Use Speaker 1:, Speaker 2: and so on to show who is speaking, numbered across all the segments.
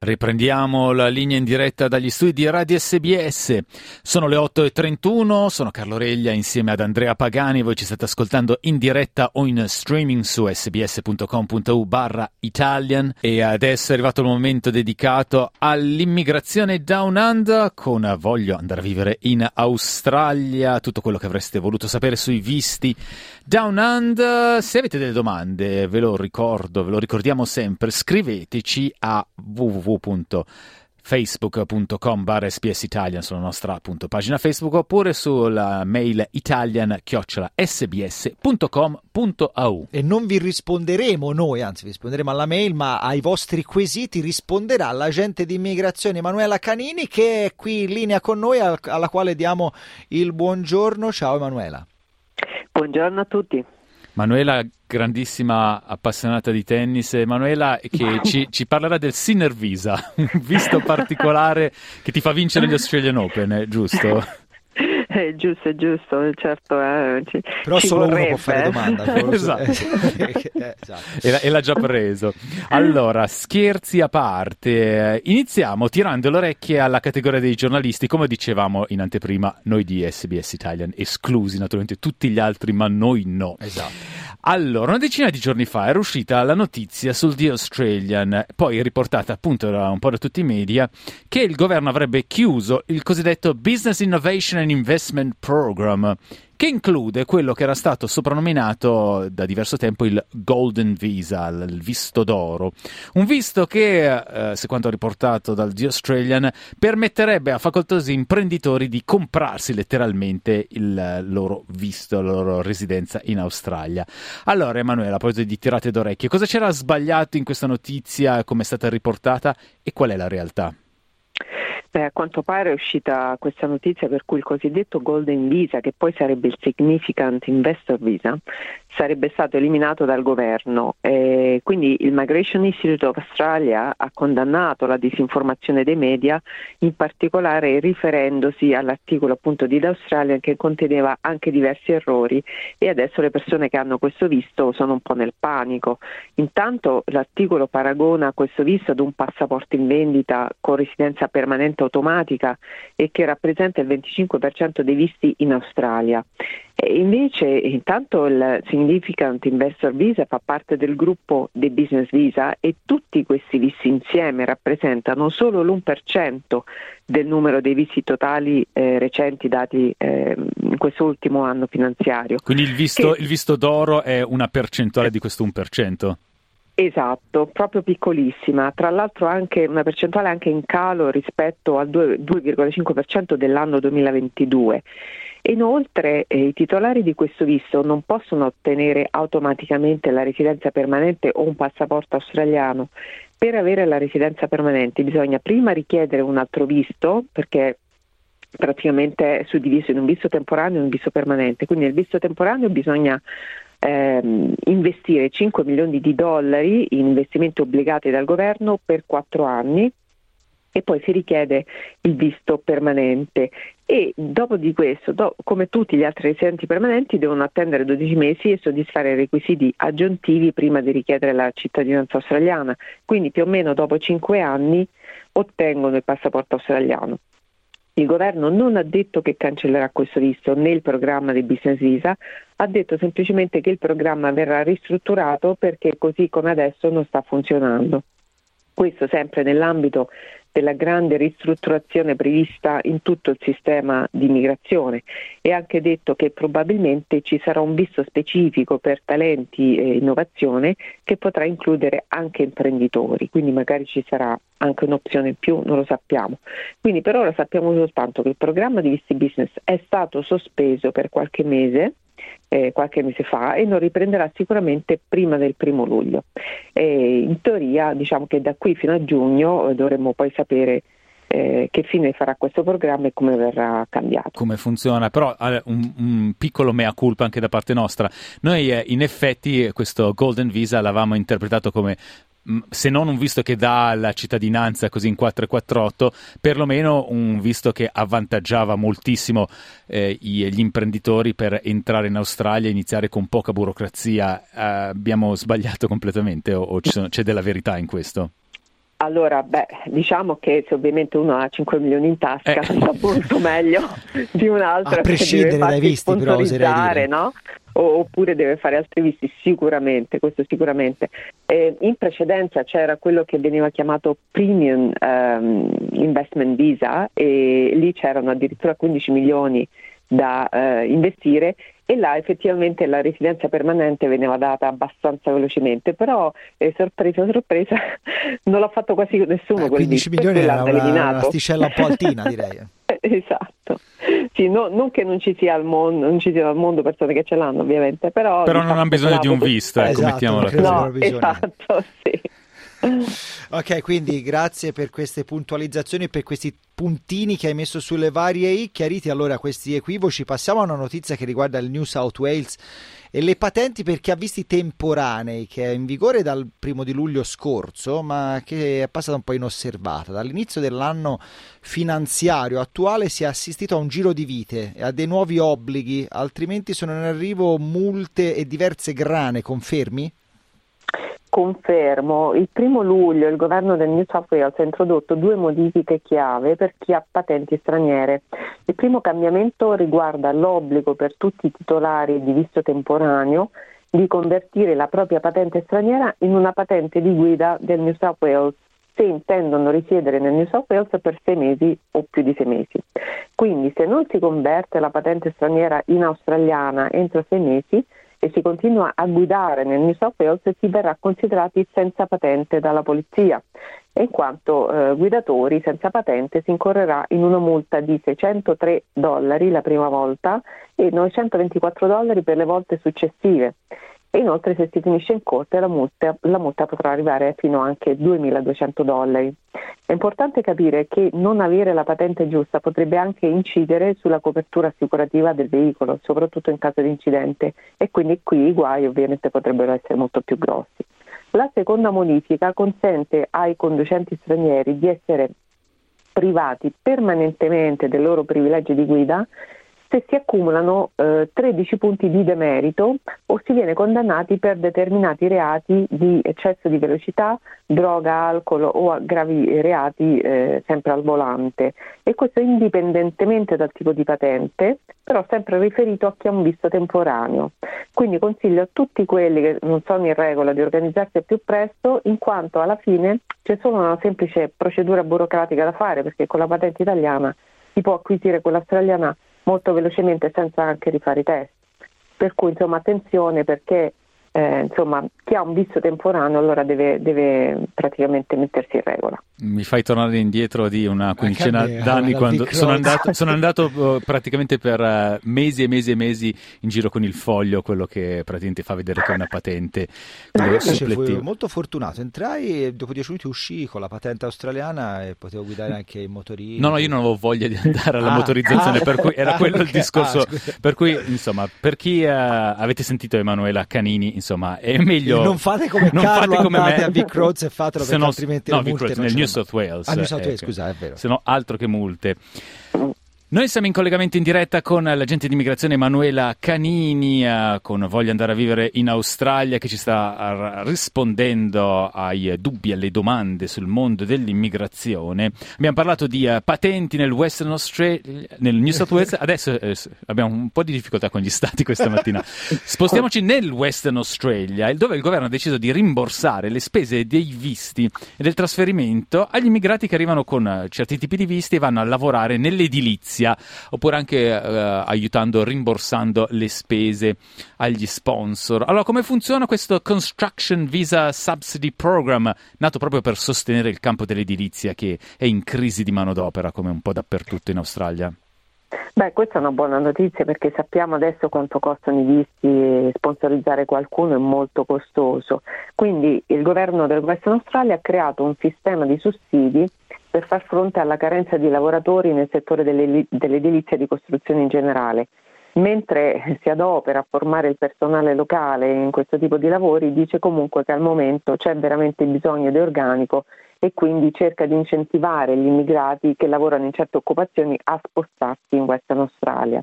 Speaker 1: Riprendiamo la linea in diretta dagli studi di Radio SBS. Sono le 8.31, sono Carlo Reglia insieme ad Andrea Pagani. Voi ci state ascoltando in diretta o in streaming su sbs.com.u barra Italian. E adesso è arrivato il momento dedicato all'immigrazione down under con Voglio andare a vivere in Australia. Tutto quello che avreste voluto sapere sui visti Down Under, se avete delle domande, ve lo ricordo, ve lo ricordiamo sempre, scriveteci a www.facebook.com barra SPS Italian sulla nostra appunto, pagina Facebook oppure sulla mail italian sbs.com.au
Speaker 2: e non vi risponderemo noi, anzi vi risponderemo alla mail, ma ai vostri quesiti risponderà l'agente di immigrazione Emanuela Canini che è qui in linea con noi alla quale diamo il buongiorno. Ciao Emanuela.
Speaker 3: Buongiorno a tutti.
Speaker 1: Manuela, grandissima appassionata di tennis, Emanuela che ci, ci, parlerà del Sinner Visa, un visto particolare che ti fa vincere gli Australian Open, eh, giusto?
Speaker 3: È giusto, è giusto, certo. Eh, ci,
Speaker 2: Però
Speaker 3: ci
Speaker 2: solo
Speaker 3: vorrebbe.
Speaker 2: uno può fare domanda.
Speaker 1: esatto.
Speaker 2: eh, esatto.
Speaker 1: E, l'ha, e l'ha già preso. Allora, scherzi a parte, eh, iniziamo tirando le orecchie alla categoria dei giornalisti, come dicevamo in anteprima, noi di SBS Italian, esclusi naturalmente tutti gli altri, ma noi no.
Speaker 2: Esatto.
Speaker 1: Allora, una decina di giorni fa era uscita la notizia sul The Australian, poi riportata appunto da un po' da tutti i media, che il governo avrebbe chiuso il cosiddetto Business Innovation and Investment Program, che include quello che era stato soprannominato da diverso tempo il Golden Visa, il visto d'oro. Un visto che, eh, secondo riportato dal The Australian, permetterebbe a facoltosi imprenditori di comprarsi letteralmente il loro visto, la loro residenza in Australia. Allora, Emanuela, poi di tirate d'orecchie, cosa c'era sbagliato in questa notizia, come è stata riportata e qual è la realtà?
Speaker 3: Beh, a quanto pare è uscita questa notizia per cui il cosiddetto Golden Visa, che poi sarebbe il Significant Investor Visa, sarebbe stato eliminato dal governo. E quindi il Migration Institute of Australia ha condannato la disinformazione dei media, in particolare riferendosi all'articolo appunto di The Australian che conteneva anche diversi errori e adesso le persone che hanno questo visto sono un po' nel panico. Intanto l'articolo paragona questo visto ad un passaporto in vendita con residenza permanente automatica e che rappresenta il 25% dei visti in Australia. E invece intanto il Significant Investor Visa fa parte del gruppo dei Business Visa e tutti questi visti insieme rappresentano solo l'1% del numero dei visti totali eh, recenti dati eh, in questo ultimo anno finanziario.
Speaker 1: Quindi il visto,
Speaker 3: Che-
Speaker 1: il visto d'oro è una percentuale di questo 1%?
Speaker 3: Esatto, proprio piccolissima, tra l'altro anche una percentuale anche in calo rispetto al 2 2,5% dell'anno 2022. E Inoltre eh, i titolari di questo visto non possono ottenere automaticamente la residenza permanente o un passaporto australiano. Per avere la residenza permanente bisogna prima richiedere un altro visto perché praticamente è suddiviso in un visto temporaneo e un visto permanente. Quindi nel visto temporaneo bisogna ehm, investire 5 milioni di dollari in investimenti obbligati dal governo per 4 anni e poi si richiede il visto permanente e dopo di questo, do- come tutti gli altri residenti permanenti, devono attendere 12 mesi e soddisfare i requisiti aggiuntivi prima di richiedere la cittadinanza australiana. Quindi più o meno dopo 5 anni ottengono il passaporto australiano. Il governo non ha detto che cancellerà questo visto nel programma di Business Visa, ha detto semplicemente che il programma verrà ristrutturato perché così come adesso non sta funzionando. Questo sempre nell'ambito della grande ristrutturazione prevista in tutto il sistema di immigrazione e ha anche detto che probabilmente ci sarà un visto specifico per talenti e innovazione che potrà includere anche imprenditori, quindi magari ci sarà anche un'opzione in più, non lo sappiamo. Quindi per ora sappiamo soltanto che il programma di Visti Business è stato sospeso per qualche mese eh, qualche mese fa e non riprenderà sicuramente prima del primo luglio. E in teoria diciamo che da qui fino a giugno eh, dovremmo poi sapere eh, che fine farà questo programma e come verrà cambiato.
Speaker 1: come funziona, però eh, un, un piccolo mea culpa anche da parte nostra. Noi eh, in effetti eh, questo Golden Visa l'avevamo interpretato come se non un visto che dà la cittadinanza così in 448, perlomeno un visto che avvantaggiava moltissimo eh, gli imprenditori per entrare in Australia e iniziare con poca burocrazia. Eh, abbiamo sbagliato completamente o, o sono, c'è della verità in questo?
Speaker 3: Allora, beh, diciamo che se ovviamente uno ha 5 milioni in tasca eh. sta molto meglio di un altro.
Speaker 2: A prescindere dai visti, però, oserei dire.
Speaker 3: no? oppure deve fare altri visti, sicuramente, questo sicuramente. Eh, in precedenza c'era quello che veniva chiamato Premium um, Investment Visa e lì c'erano addirittura 15 milioni da uh, investire e là effettivamente la residenza permanente veniva data abbastanza velocemente, però eh, sorpresa sorpresa non l'ha fatto quasi nessuno.
Speaker 2: Eh, 15 milioni era una, una sticella un po' altina direi.
Speaker 3: esatto, sì, no, non che non ci sia al mondo, non ci siano al mondo persone che ce l'hanno ovviamente, però...
Speaker 1: Però non hanno bisogno di un visto, ecco, esatto, mettiamola così.
Speaker 3: No, esatto, sì.
Speaker 2: Ok, quindi grazie per queste puntualizzazioni e per questi puntini che hai messo sulle varie I. Chiariti allora questi equivoci, passiamo a una notizia che riguarda il New South Wales e le patenti per chi ha visti temporanei, che è in vigore dal primo di luglio scorso, ma che è passata un po' inosservata. Dall'inizio dell'anno finanziario attuale si è assistito a un giro di vite e a dei nuovi obblighi, altrimenti sono in arrivo multe e diverse grane, confermi?
Speaker 3: Confermo, il primo luglio il governo del New South Wales ha introdotto due modifiche chiave per chi ha patenti straniere. Il primo cambiamento riguarda l'obbligo per tutti i titolari di visto temporaneo di convertire la propria patente straniera in una patente di guida del New South Wales se intendono risiedere nel New South Wales per sei mesi o più di sei mesi. Quindi se non si converte la patente straniera in australiana entro sei mesi, e si continua a guidare nel New South Wales si verrà considerati senza patente dalla polizia. E in quanto eh, guidatori senza patente si incorrerà in una multa di 603 dollari la prima volta e 924 dollari per le volte successive e inoltre se si finisce in corte la multa, la multa potrà arrivare fino anche a 2.200 dollari. È importante capire che non avere la patente giusta potrebbe anche incidere sulla copertura assicurativa del veicolo, soprattutto in caso di incidente e quindi qui i guai ovviamente potrebbero essere molto più grossi. La seconda modifica consente ai conducenti stranieri di essere privati permanentemente dei loro privilegi di guida se si accumulano eh, 13 punti di demerito o si viene condannati per determinati reati di eccesso di velocità, droga, alcol o gravi reati eh, sempre al volante e questo indipendentemente dal tipo di patente, però sempre riferito a chi ha un visto temporaneo. Quindi consiglio a tutti quelli che non sono in regola di organizzarsi al più presto in quanto alla fine c'è solo una semplice procedura burocratica da fare perché con la patente italiana si può acquisire quella australiana molto velocemente senza anche rifare i test. Per cui insomma attenzione perché eh, insomma, chi ha un visto temporaneo allora deve, deve, praticamente mettersi in regola.
Speaker 1: Mi fai tornare indietro di una quindicina d'anni quando sono andato, sono andato uh, praticamente per uh, mesi e mesi e mesi in giro con il foglio, quello che praticamente fa vedere che è una patente.
Speaker 2: Fui molto fortunato, entrai e dopo dieci minuti uscì con la patente australiana e potevo guidare anche i motorini.
Speaker 1: No, no, io non avevo voglia di andare alla ah, motorizzazione, ah, per cui era quello il discorso. Ah, per cui, insomma, per chi uh, avete sentito Emanuela Canini, insomma, è meglio...
Speaker 2: Non fate come non Carlo, fate come me. a Vic Roads e fatelo perché no, altrimenti
Speaker 1: no, Vic Roads, nel New South Wales.
Speaker 2: Ah, New South Wales, ecco. scusa, è vero.
Speaker 1: Se no, altro che multe. Noi siamo in collegamento in diretta con l'agente di immigrazione Emanuela Canini, eh, con Voglio andare a vivere in Australia, che ci sta rispondendo ai dubbi, alle domande sul mondo dell'immigrazione. Abbiamo parlato di uh, patenti nel Western Australia, nel New South Wales, adesso eh, abbiamo un po' di difficoltà con gli stati questa mattina. Spostiamoci nel Western Australia, dove il governo ha deciso di rimborsare le spese dei visti e del trasferimento agli immigrati che arrivano con certi tipi di visti e vanno a lavorare nell'edilizia edilizia, oppure anche eh, aiutando, rimborsando le spese agli sponsor. Allora, come funziona questo Construction Visa Subsidy Program, nato proprio per sostenere il campo dell'edilizia che è in crisi di manodopera, come un po' dappertutto in Australia?
Speaker 3: Beh, questa è una buona notizia perché sappiamo adesso quanto costano i visti e sponsorizzare qualcuno è molto costoso. Quindi il governo del Western Australia ha creato un sistema di sussidi per far fronte alla carenza di lavoratori nel settore dell'edilizia di costruzione in generale. mentre si adopera a formare il personale locale in questo tipo di lavori, dice comunque che al momento c'è veramente bisogno di organico e quindi cerca di incentivare gli immigrati che lavorano in certe occupazioni a spostarsi in Western Australia.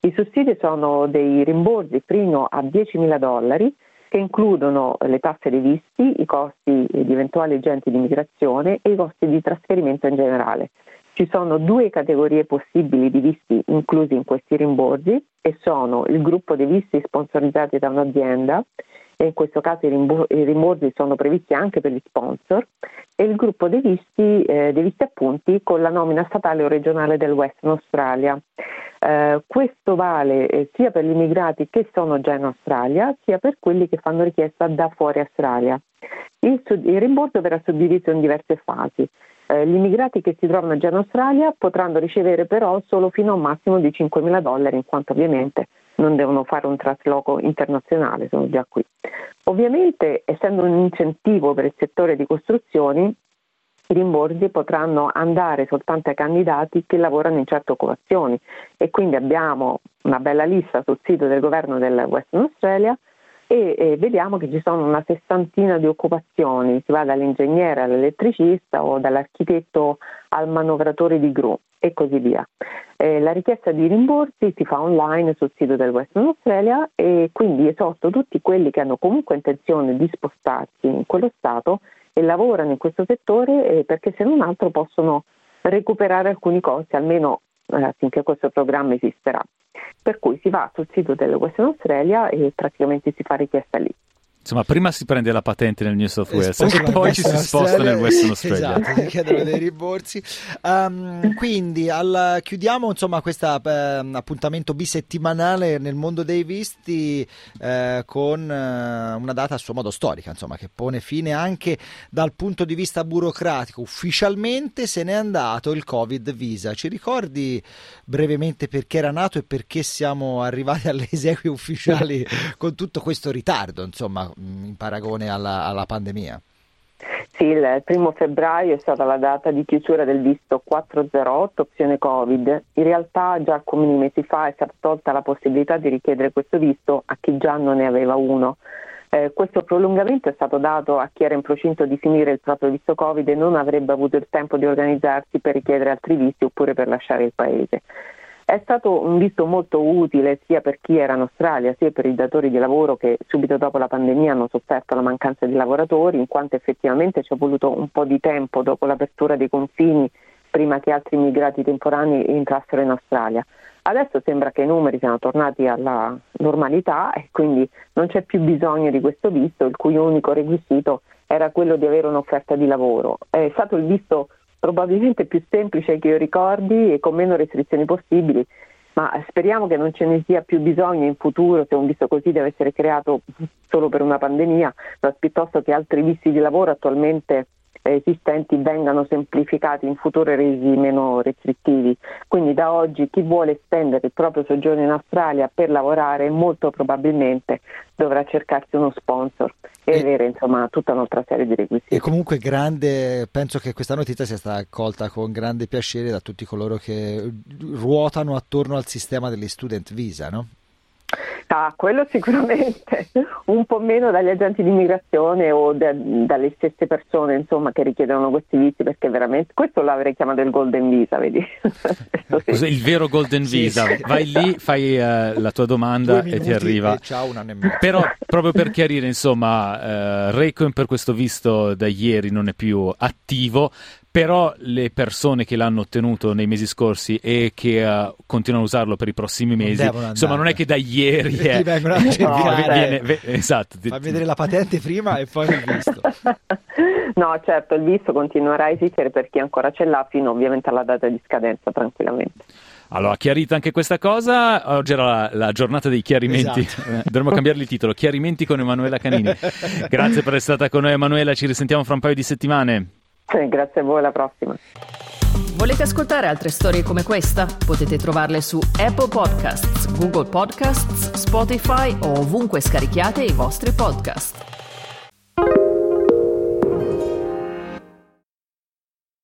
Speaker 3: I sussidi sono dei rimborsi fino a 10.000 dollari che includono le tasse dei visti, i costi di eventuali agenti di immigrazione e i costi di trasferimento in generale. Ci sono due categorie possibili di visti inclusi in questi rimborsi e sono il gruppo dei visti sponsorizzati da un'azienda e in questo caso i rimborsi sono previsti anche per gli sponsor e il gruppo dei visti, eh, dei visti appunti con la nomina statale o regionale del Western Australia. Eh, questo vale eh, sia per gli immigrati che sono già in Australia sia per quelli che fanno richiesta da fuori Australia. Il, il rimborso verrà suddiviso in diverse fasi. Eh, gli immigrati che si trovano già in Australia potranno ricevere però solo fino a un massimo di 5.000 dollari, in quanto ovviamente non devono fare un trasloco internazionale, sono già qui. Ovviamente, essendo un incentivo per il settore di costruzioni, i rimborsi potranno andare soltanto ai candidati che lavorano in certe occupazioni e quindi abbiamo una bella lista sul sito del governo del Western Australia e, e, vediamo che ci sono una sessantina di occupazioni, si va dall'ingegnere all'elettricista o dall'architetto al manovratore di gru e così via. Eh, la richiesta di rimborsi si fa online sul sito del Western Australia e quindi esorto tutti quelli che hanno comunque intenzione di spostarsi in quello Stato e lavorano in questo settore eh, perché se non altro possono recuperare alcuni costi, almeno eh, finché questo programma esisterà. Per cui si va sul sito del Western Australia e praticamente si fa richiesta lì.
Speaker 1: Insomma, prima si prende la patente nel New South Wales e poi ci si sposta nel Western Australia.
Speaker 2: Esatto, si chiedono dei rimborsi. Um, quindi al, chiudiamo insomma questo eh, appuntamento bisettimanale nel mondo dei visti eh, con eh, una data a suo modo storica, insomma, che pone fine anche dal punto di vista burocratico. Ufficialmente se n'è andato il Covid Visa. Ci ricordi brevemente perché era nato e perché siamo arrivati alle esequie ufficiali con tutto questo ritardo, insomma? In paragone alla, alla pandemia?
Speaker 3: Sì, il primo febbraio è stata la data di chiusura del visto 408 opzione Covid. In realtà già alcuni mesi fa è stata tolta la possibilità di richiedere questo visto a chi già non ne aveva uno. Eh, questo prolungamento è stato dato a chi era in procinto di finire il proprio visto Covid e non avrebbe avuto il tempo di organizzarsi per richiedere altri visti oppure per lasciare il paese. È stato un visto molto utile sia per chi era in Australia sia per i datori di lavoro che subito dopo la pandemia hanno sofferto la mancanza di lavoratori, in quanto effettivamente ci è voluto un po' di tempo dopo l'apertura dei confini prima che altri immigrati temporanei entrassero in Australia. Adesso sembra che i numeri siano tornati alla normalità e quindi non c'è più bisogno di questo visto, il cui unico requisito era quello di avere un'offerta di lavoro. È stato il visto probabilmente più semplice che io ricordi e con meno restrizioni possibili, ma speriamo che non ce ne sia più bisogno in futuro se un visto così deve essere creato solo per una pandemia, piuttosto che altri visti di lavoro attualmente esistenti vengano semplificati in futuro e resi meno restrittivi. Quindi da oggi chi vuole estendere il proprio soggiorno in Australia per lavorare molto probabilmente dovrà cercarsi uno sponsor e, avere insomma tutta un'altra serie di requisiti.
Speaker 2: E comunque grande, penso che questa notizia sia stata accolta con grande piacere da tutti coloro che ruotano attorno al sistema degli student visa, no?
Speaker 3: Ah, quello sicuramente, un po' meno dagli agenti di immigrazione o da, dalle stesse persone insomma, che richiedono questi visti perché veramente questo l'avrei chiamato il golden visa, vedi?
Speaker 1: Cos'è il vero golden visa? Sì, Vai lì, fai uh, la tua domanda e ti arriva. E
Speaker 2: ciao, un anno e mezzo.
Speaker 1: Però proprio per chiarire, insomma, uh, Raycon per questo visto da ieri non è più attivo, però le persone che l'hanno ottenuto nei mesi scorsi e che uh, continuano a usarlo per i prossimi mesi, insomma, non è che da ieri è...
Speaker 2: vengono a cercare. Viene, esatto. Fa vedere la patente prima e poi il visto.
Speaker 3: no, certo, il visto continuerà a esistere per chi ancora ce l'ha fino ovviamente alla data di scadenza, tranquillamente.
Speaker 1: Allora, chiarita anche questa cosa, oggi era la, la giornata dei chiarimenti, esatto. Eh, dovremmo cambiare il titolo, Chiarimenti con Emanuela Canini. Grazie per essere stata con noi Emanuela, ci risentiamo fra un paio di settimane.
Speaker 3: Grazie a voi, alla prossima.
Speaker 4: Volete ascoltare altre storie come questa? Potete trovarle su Apple Podcasts, Google Podcasts, Spotify o ovunque scarichiate i vostri podcast.